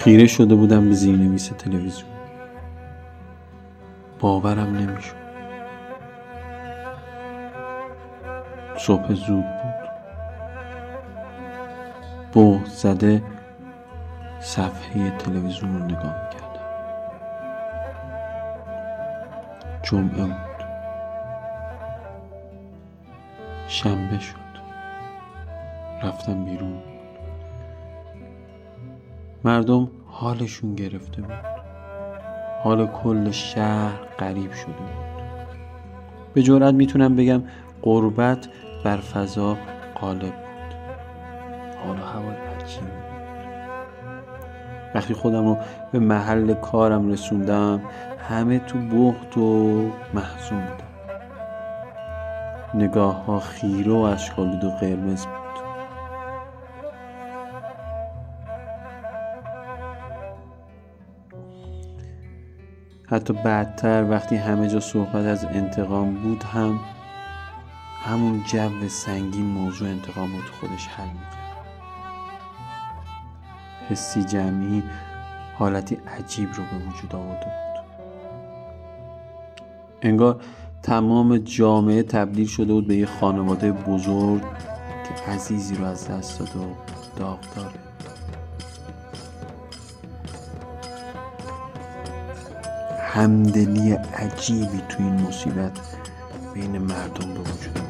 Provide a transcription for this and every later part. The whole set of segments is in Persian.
خیره شده بودم به زیرنویس تلویزیون. باورم نمی‌شد. صبح زود بود. بهت زده صفحه تلویزیون رو نگاه می‌کردم. جمعه بود. شنبه شد. رفتم بیرون. مردم حالشون گرفته بود. حال کل شهر غریب شده بود. به جورت می‌تونم بگم قربت بر فضا غالب بود. حالا هوا عجیب وقتی خودم رو به محل کارم رسوندم همه تو بخت و محزون بودم نگاه ها خیره و اشکالود و قرمز بود. حتی بعدتر وقتی همه جا صحبت از انتقام بود هم همون جو سنگین موضوع انتقام رو تو خودش حل می‌کرد. حسی جمعی حالتی عجیب رو به وجود آورده بود. انگار تمام جامعه تبدیل شده بود به یه خانواده بزرگ که عزیزی رو از دست داد و داغ داره همدلی عجیبی تو این مصیبت بین مردم به وجود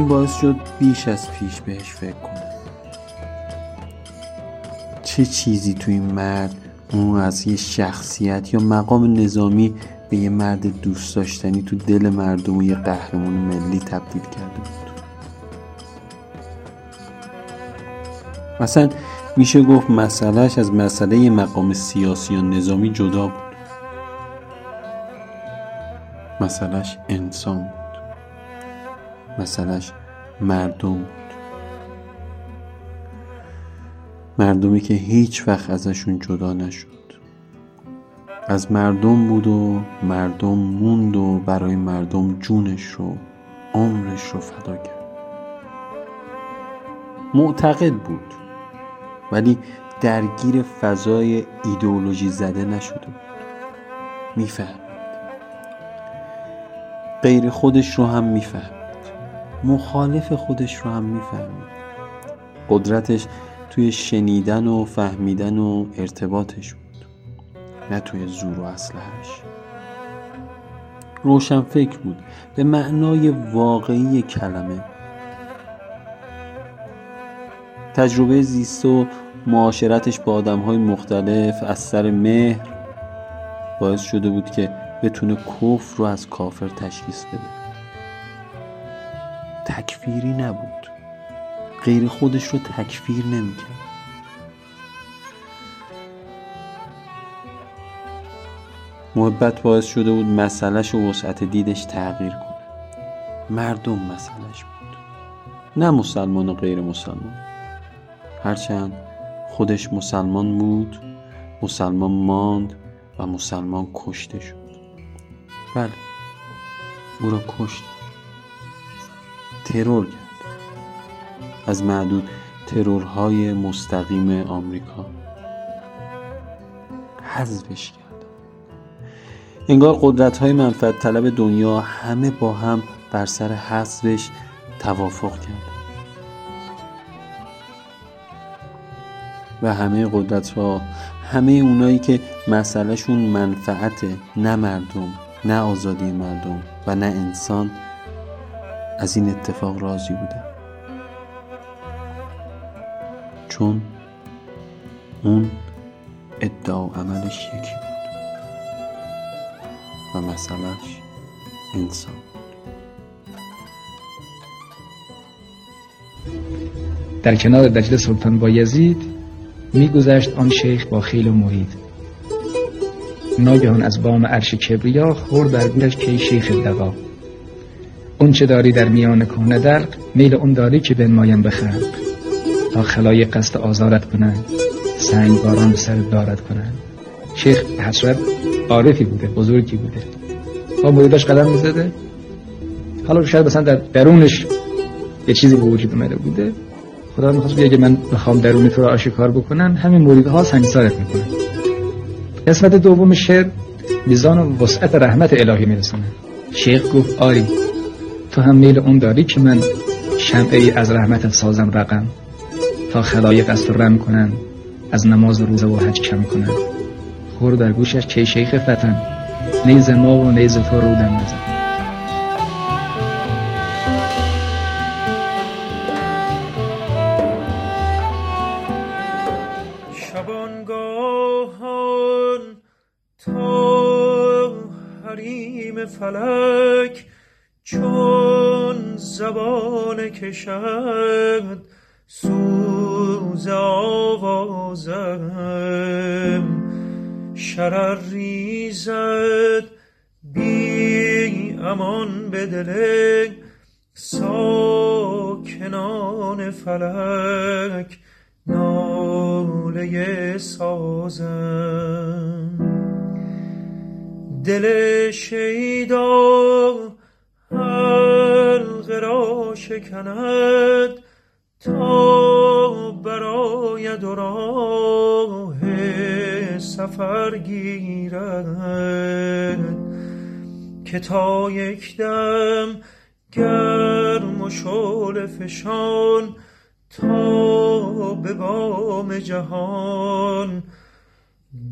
این باعث شد بیش از پیش بهش فکر کنم. چه چیزی توی این مرد اون از یه شخصیت یا مقام نظامی به یه مرد دوست داشتنی تو دل مردم و یه قهرمان ملی تبدیل کرده بود؟ مثلا میشه گفت مسئلهش از مسئله مقام سیاسی یا نظامی جدا بود. مسئلهش انسان بود. مسئلهش مردم بود. مردمی که هیچ وقت ازشون جدا نشد. از مردم بود و مردم موند و برای مردم جونش رو عمرش رو فدا کرد. معتقد بود ولی درگیر فضای ایدئولوژی زده نشده بود. می‌فهمید. غیر خودش رو هم می‌فهمید. مخالف خودش رو هم می‌فهمید قدرتش توی شنیدن و فهمیدن و ارتباطش بود نه توی زور و اسلحهش روشن فکر بود به معنای واقعی کلمه. تجربه زیست و معاشرتش با آدم های مختلف از سر مهر باعث شده بود که بتونه کفر رو از کافر تشخیص بده. تکفیری نبود. غیر خودش رو تکفیر نمی‌کرد. محبت باعث شده بود مسئلهش و وسعت دیدش تغییر کنه. مردم مسئلهش بود. نه مسلمان و غیر مسلمان. هرچند خودش مسلمان بود مسلمان ماند و مسلمان کشته شد. بله. او را کشت. ترور کرد. از معدود ترورهای مستقیم آمریکا. حذفش کردن انگار قدرت های منفعت طلب دنیا همه با هم بر سر حذفش توافق کردن و همه قدرت ها همه اونایی که مسئلهشون منفعت نه مردم نه آزادی مردم و نه انسان از این اتفاق راضی بودن چون اون ادعا عملش یکی بود و مسئلهش انسان در کنار دجله سلطان بایزید میگذشت آن شیخ با خیل و مرید ناگهان از بام عرش کبریا خور در گورش کی شیخ دقا اون چه داری در میان کهنه درق میل اون داری که بنمایم به خلق تا خلای قصد آزارت کنند سنگ باران به سر دارت کنند. شیخ حسرت عارفی بوده بزرگی بوده. با مریداش قدم می‌زده. حالا شاید مثلا در درونش یه چیزی به وجود اومده بوده. خدا می‌خواست بگه من بخوام درون تو رو آشکار بکنم همین مریدها سنگسارت می‌کنن. قسمت دوم شعر میزان و وسعت رحمت الهی میرسونه. شیخ گفت آری. تو هم میل اون داری که من شمعه ای از رحمتت سازم رقم تا خلایق از تو رم کنن از نماز روزه و حج کم کنن. خور در گوشش چه شیخ فتن نیز ما و نیز تو رودم نزن چون زبان کشد سوز آوازم. شرر ریزد بی امان به دل ساکنان فلک ناله سازم. دل شیدا شکند تا برای راه سفر گیرد. که تا یک دم گرم و شول فشان تا به بام جهان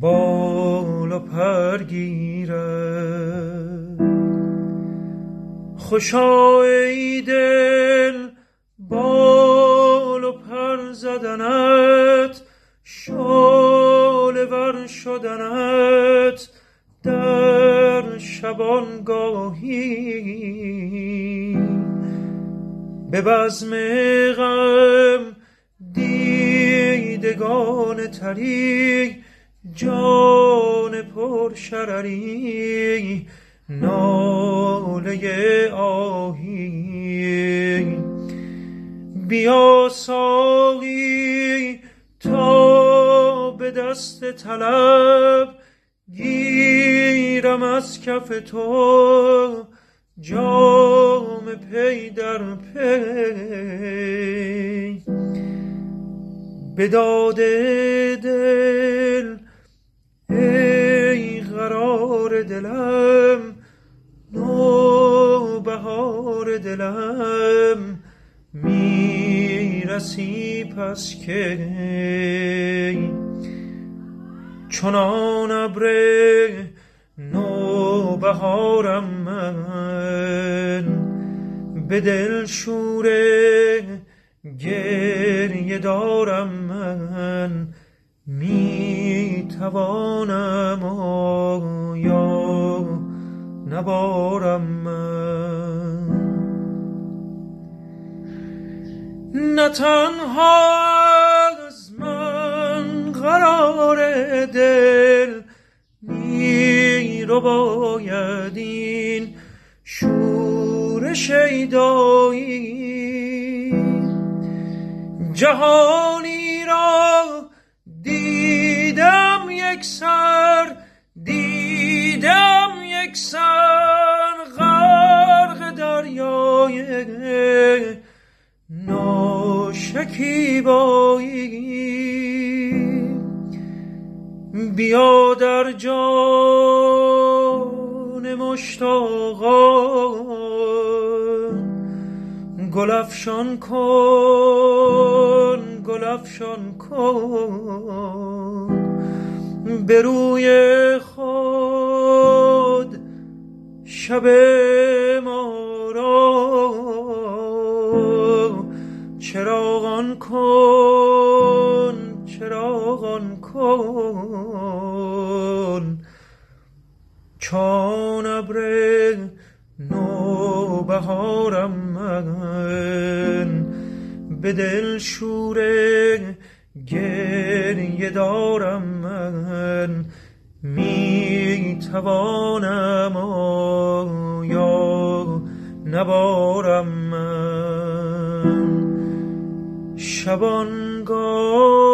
بال و پر گیرد. خوشا ای دل بال و پر زدنت شال ور شدنت در شبانگاهی. به بزم غم دیدگان تری جان پر شرری. ناله آهی. بیا ساقی تا به دست طلب گیرم از کف تو. جام پی در پی. به داد دل دلم می‌رسی پس که چنان ابر نو بهارم من. به دل شوره گریه دارم من. می توانم یا نبارم من؟ نه تنها از من قرار دل می رو باید این شور شیدایی جهانی را دیدم یک ناشکیبایی بیا در جان مشتاقان گلفشان کن گلفشان کن. به روی خود شب چراغان کن چراغان کن. چون ابر نو بهارم من به دل شوره گریه دارم من. می توانم یا نبارم من؟ শ্রবণ কর